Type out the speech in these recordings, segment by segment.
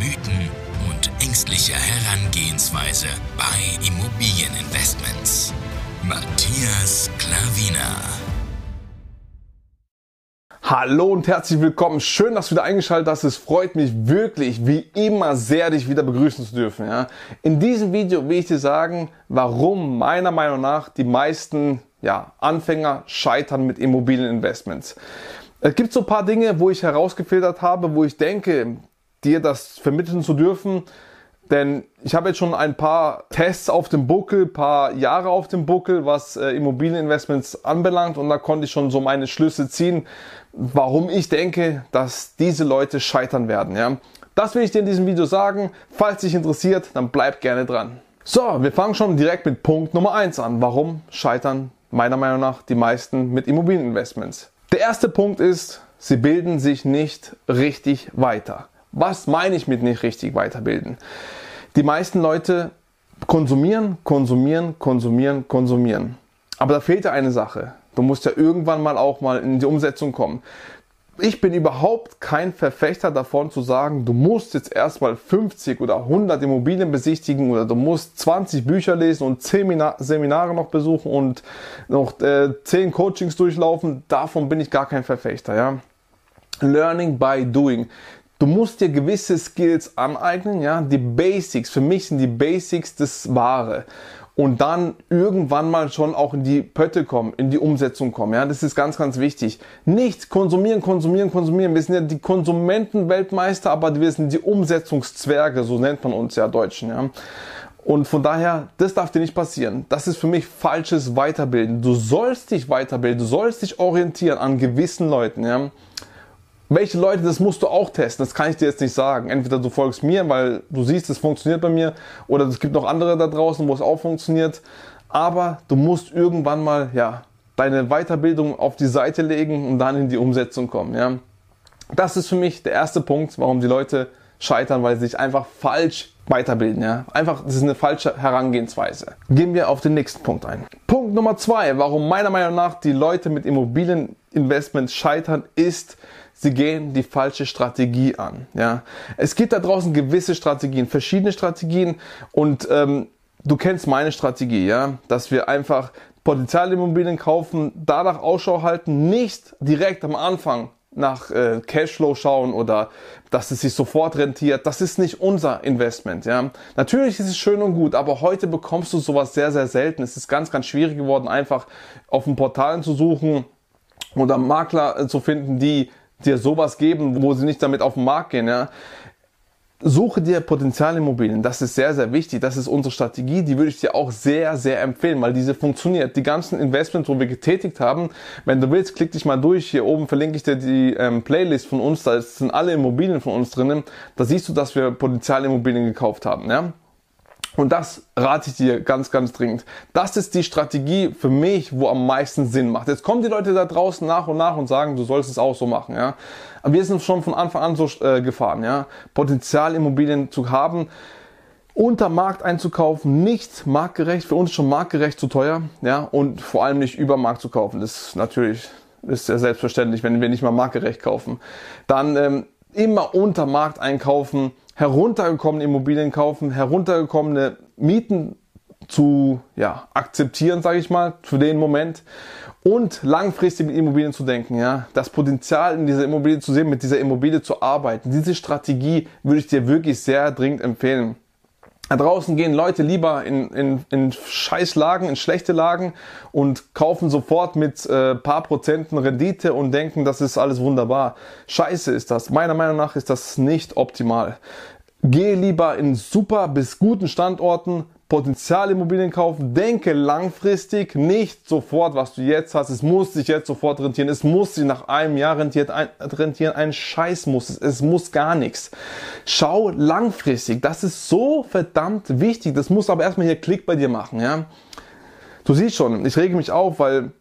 Mythen und ängstliche Herangehensweise bei Immobilieninvestments. Matthias Klavina. Hallo und herzlich willkommen. Schön, dass du wieder eingeschaltet hast. Es freut mich wirklich, wie immer, sehr, dich wieder begrüßen zu dürfen. Ja? In diesem Video will ich dir sagen, warum meiner Meinung nach die meisten ja, Anfänger scheitern mit Immobilieninvestments. Es gibt so ein paar Dinge, wo ich herausgefiltert habe, wo ich denke, dir das vermitteln zu dürfen. Denn ich habe jetzt schon ein paar Tests auf dem Buckel, paar Jahre auf dem Buckel, was äh, Immobilieninvestments anbelangt. Und da konnte ich schon so meine Schlüsse ziehen, warum ich denke, dass diese Leute scheitern werden. Ja? Das will ich dir in diesem Video sagen. Falls dich interessiert, dann bleib gerne dran. So, wir fangen schon direkt mit Punkt Nummer eins an. Warum scheitern meiner Meinung nach die meisten mit Immobilieninvestments. Der erste Punkt ist, sie bilden sich nicht richtig weiter. Was meine ich mit nicht richtig weiterbilden? Die meisten Leute konsumieren, konsumieren, konsumieren, konsumieren. Aber da fehlt ja eine Sache. Du musst ja irgendwann mal auch mal in die Umsetzung kommen ich bin überhaupt kein Verfechter davon zu sagen, du musst jetzt erstmal 50 oder 100 Immobilien besichtigen oder du musst 20 Bücher lesen und 10 Seminare noch besuchen und noch äh, 10 Coachings durchlaufen. Davon bin ich gar kein Verfechter. Ja? Learning by doing. Du musst dir gewisse Skills aneignen, ja, die Basics. Für mich sind die Basics das Wahre und dann irgendwann mal schon auch in die Pötte kommen, in die Umsetzung kommen. Ja, das ist ganz, ganz wichtig. Nicht konsumieren, konsumieren, konsumieren. Wir sind ja die Konsumentenweltmeister, aber wir sind die Umsetzungszwerge, so nennt man uns ja Deutschen. Ja. Und von daher, das darf dir nicht passieren. Das ist für mich falsches Weiterbilden. Du sollst dich weiterbilden, du sollst dich orientieren an gewissen Leuten. Ja. Welche Leute, das musst du auch testen, das kann ich dir jetzt nicht sagen. Entweder du folgst mir, weil du siehst, es funktioniert bei mir, oder es gibt noch andere da draußen, wo es auch funktioniert. Aber du musst irgendwann mal, ja, deine Weiterbildung auf die Seite legen und dann in die Umsetzung kommen, ja. Das ist für mich der erste Punkt, warum die Leute scheitern, weil sie sich einfach falsch weiterbilden, ja. Einfach, das ist eine falsche Herangehensweise. Gehen wir auf den nächsten Punkt ein. Punkt Nummer zwei, warum meiner Meinung nach die Leute mit Immobilieninvestments scheitern, ist, sie gehen die falsche Strategie an. Ja, es gibt da draußen gewisse Strategien, verschiedene Strategien und ähm, du kennst meine Strategie, ja, dass wir einfach Potenzialimmobilien kaufen, danach Ausschau halten, nicht direkt am Anfang nach äh, Cashflow schauen oder dass es sich sofort rentiert. Das ist nicht unser Investment. Ja, natürlich ist es schön und gut, aber heute bekommst du sowas sehr sehr selten. Es ist ganz ganz schwierig geworden, einfach auf den Portalen zu suchen oder Makler äh, zu finden, die dir sowas geben, wo sie nicht damit auf den Markt gehen, ja. Suche dir Potenzialimmobilien. Das ist sehr, sehr wichtig. Das ist unsere Strategie. Die würde ich dir auch sehr, sehr empfehlen, weil diese funktioniert. Die ganzen Investments, wo wir getätigt haben, wenn du willst, klick dich mal durch. Hier oben verlinke ich dir die ähm, Playlist von uns. Da sind alle Immobilien von uns drinnen. Da siehst du, dass wir Potenzialimmobilien gekauft haben, ja. Und das rate ich dir ganz, ganz dringend. Das ist die Strategie für mich, wo am meisten Sinn macht. Jetzt kommen die Leute da draußen nach und nach und sagen, du sollst es auch so machen, ja. Aber wir sind schon von Anfang an so äh, gefahren, ja. Potenzialimmobilien zu haben, unter Markt einzukaufen, nicht marktgerecht, für uns schon marktgerecht zu teuer, ja, und vor allem nicht über Markt zu kaufen. Das ist natürlich, ist ja selbstverständlich, wenn wir nicht mal marktgerecht kaufen. Dann ähm, immer unter Markt einkaufen, heruntergekommene Immobilien kaufen, heruntergekommene Mieten zu ja, akzeptieren, sage ich mal, für den Moment und langfristig mit Immobilien zu denken, ja, das Potenzial in dieser Immobilie zu sehen, mit dieser Immobilie zu arbeiten. Diese Strategie würde ich dir wirklich sehr dringend empfehlen. Da draußen gehen Leute lieber in, in, in Scheißlagen, in schlechte Lagen und kaufen sofort mit äh, paar Prozenten Rendite und denken, das ist alles wunderbar. Scheiße ist das. Meiner Meinung nach ist das nicht optimal. Gehe lieber in super bis guten Standorten, Potenzialimmobilien kaufen. Denke langfristig, nicht sofort, was du jetzt hast. Es muss sich jetzt sofort rentieren. Es muss sich nach einem Jahr rentiert, ein, rentieren. Ein Scheiß muss es. Es muss gar nichts. Schau langfristig. Das ist so verdammt wichtig. Das muss aber erstmal hier Klick bei dir machen, ja. Du siehst schon, ich rege mich auf, weil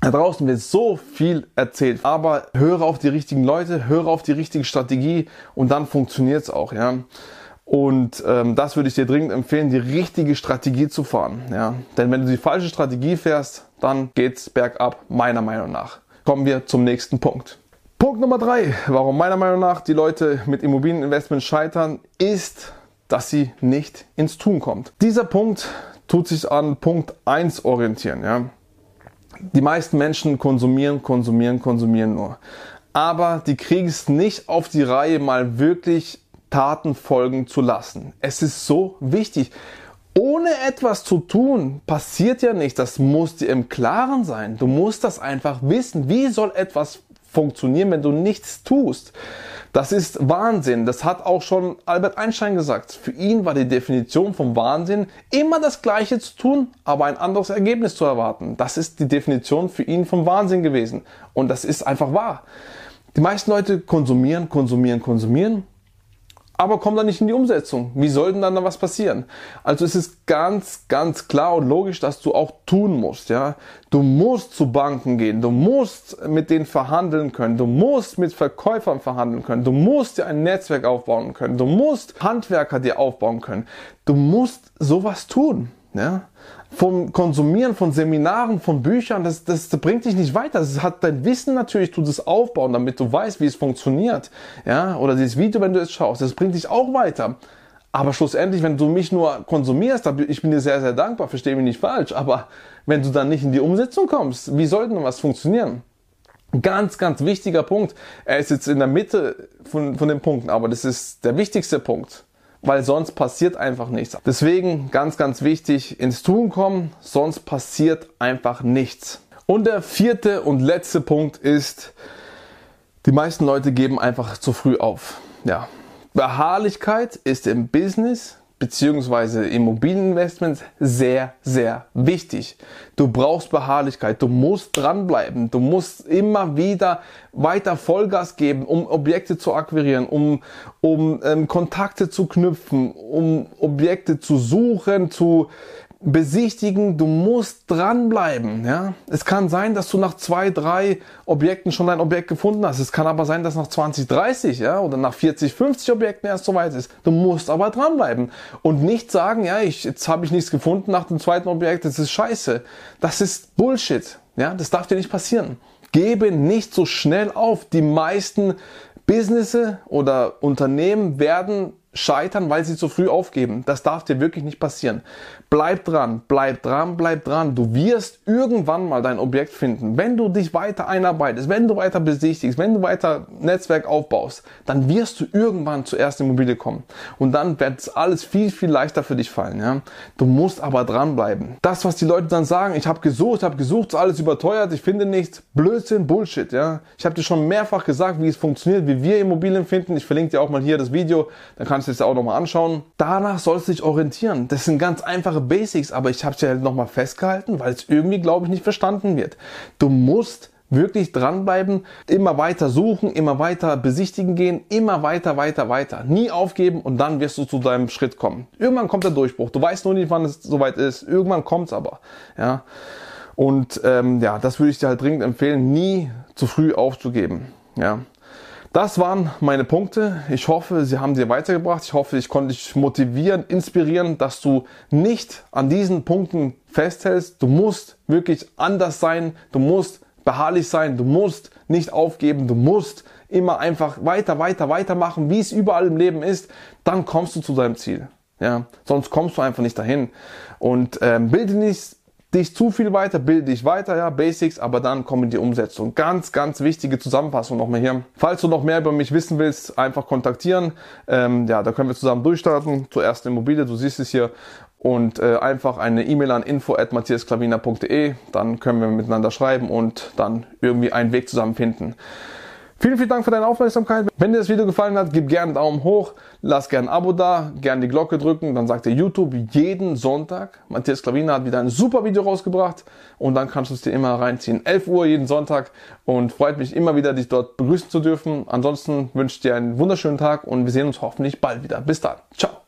da draußen wird so viel erzählt, aber höre auf die richtigen Leute, höre auf die richtige Strategie und dann funktioniert es auch, ja. Und ähm, das würde ich dir dringend empfehlen, die richtige Strategie zu fahren, ja. Denn wenn du die falsche Strategie fährst, dann geht's bergab, meiner Meinung nach. Kommen wir zum nächsten Punkt. Punkt Nummer drei, warum meiner Meinung nach die Leute mit Immobilieninvestment scheitern, ist, dass sie nicht ins Tun kommt. Dieser Punkt tut sich an Punkt 1 orientieren, ja die meisten Menschen konsumieren, konsumieren, konsumieren nur. Aber die kriegen es nicht auf die Reihe, mal wirklich Taten folgen zu lassen. Es ist so wichtig. Ohne etwas zu tun passiert ja nicht. Das muss dir im Klaren sein. Du musst das einfach wissen. Wie soll etwas funktionieren, wenn du nichts tust? Das ist Wahnsinn. Das hat auch schon Albert Einstein gesagt. Für ihn war die Definition vom Wahnsinn immer das Gleiche zu tun, aber ein anderes Ergebnis zu erwarten. Das ist die Definition für ihn vom Wahnsinn gewesen. Und das ist einfach wahr. Die meisten Leute konsumieren, konsumieren, konsumieren aber kommen dann nicht in die Umsetzung. Wie soll denn dann da was passieren? Also es ist ganz, ganz klar und logisch, dass du auch tun musst, ja. Du musst zu Banken gehen, du musst mit denen verhandeln können, du musst mit Verkäufern verhandeln können, du musst dir ein Netzwerk aufbauen können, du musst Handwerker dir aufbauen können. Du musst sowas tun, ja vom Konsumieren von Seminaren, von Büchern, das, das, das bringt dich nicht weiter. Das hat dein Wissen natürlich, tut es aufbauen, damit du weißt, wie es funktioniert. Ja, oder dieses Video, wenn du es schaust, das bringt dich auch weiter. Aber schlussendlich, wenn du mich nur konsumierst, ich bin dir sehr, sehr dankbar, verstehe mich nicht falsch, aber wenn du dann nicht in die Umsetzung kommst, wie soll denn was funktionieren? Ganz, ganz wichtiger Punkt. Er ist jetzt in der Mitte von, von den Punkten, aber das ist der wichtigste Punkt weil sonst passiert einfach nichts. Deswegen ganz, ganz wichtig, ins Tun kommen, sonst passiert einfach nichts. Und der vierte und letzte Punkt ist, die meisten Leute geben einfach zu früh auf. Ja. Beharrlichkeit ist im Business beziehungsweise Immobilieninvestments sehr, sehr wichtig. Du brauchst Beharrlichkeit, du musst dranbleiben, du musst immer wieder weiter Vollgas geben, um Objekte zu akquirieren, um, um ähm, Kontakte zu knüpfen, um Objekte zu suchen, zu besichtigen, du musst dranbleiben. Ja? Es kann sein, dass du nach zwei, drei Objekten schon dein Objekt gefunden hast. Es kann aber sein, dass nach 20, 30 ja, oder nach 40, 50 Objekten erst soweit ist. Du musst aber dranbleiben und nicht sagen, ja, ich, jetzt habe ich nichts gefunden nach dem zweiten Objekt, das ist scheiße. Das ist Bullshit. Ja? Das darf dir nicht passieren. Gebe nicht so schnell auf. Die meisten Businesse oder Unternehmen werden scheitern, weil sie zu früh aufgeben. Das darf dir wirklich nicht passieren. Bleib dran, bleib dran, bleib dran. Du wirst irgendwann mal dein Objekt finden. Wenn du dich weiter einarbeitest, wenn du weiter besichtigst, wenn du weiter Netzwerk aufbaust, dann wirst du irgendwann zur ersten Immobilie kommen. Und dann wird alles viel, viel leichter für dich fallen. Ja? Du musst aber dranbleiben. Das, was die Leute dann sagen, ich habe gesucht, habe gesucht, ist alles überteuert, ich finde nichts. Blödsinn, Bullshit. Ja? Ich habe dir schon mehrfach gesagt, wie es funktioniert, wie wir Immobilien finden. Ich verlinke dir auch mal hier das Video, dann kannst du es auch nochmal anschauen. Danach sollst du dich orientieren. Das sind ganz einfache Basics, aber ich habe es ja halt nochmal festgehalten, weil es irgendwie, glaube ich, nicht verstanden wird. Du musst wirklich dranbleiben, immer weiter suchen, immer weiter besichtigen gehen, immer weiter, weiter, weiter. Nie aufgeben und dann wirst du zu deinem Schritt kommen. Irgendwann kommt der Durchbruch. Du weißt nur nicht, wann es soweit ist. Irgendwann kommt es aber. Ja. Und ähm, ja, das würde ich dir halt dringend empfehlen, nie zu früh aufzugeben. Ja. Das waren meine Punkte. Ich hoffe, sie haben dir weitergebracht. Ich hoffe, ich konnte dich motivieren, inspirieren, dass du nicht an diesen Punkten festhältst. Du musst wirklich anders sein. Du musst beharrlich sein. Du musst nicht aufgeben. Du musst immer einfach weiter, weiter, weitermachen, wie es überall im Leben ist. Dann kommst du zu deinem Ziel. Ja, sonst kommst du einfach nicht dahin. Und ähm, bilde nicht dich zu viel weiter, bilde dich weiter, ja, Basics, aber dann kommen die Umsetzung. Ganz, ganz wichtige Zusammenfassung nochmal hier. Falls du noch mehr über mich wissen willst, einfach kontaktieren. Ähm, ja, da können wir zusammen durchstarten zur ersten Immobilie, du siehst es hier. Und äh, einfach eine E-Mail an info.matthiasklavina.de, dann können wir miteinander schreiben und dann irgendwie einen Weg zusammen finden. Vielen, vielen Dank für deine Aufmerksamkeit. Wenn dir das Video gefallen hat, gib gerne einen Daumen hoch, lass gerne ein Abo da, gerne die Glocke drücken, dann sagt dir YouTube jeden Sonntag. Matthias Klavina hat wieder ein super Video rausgebracht und dann kannst du es dir immer reinziehen. 11 Uhr jeden Sonntag und freut mich immer wieder, dich dort begrüßen zu dürfen. Ansonsten wünsche ich dir einen wunderschönen Tag und wir sehen uns hoffentlich bald wieder. Bis dann. Ciao.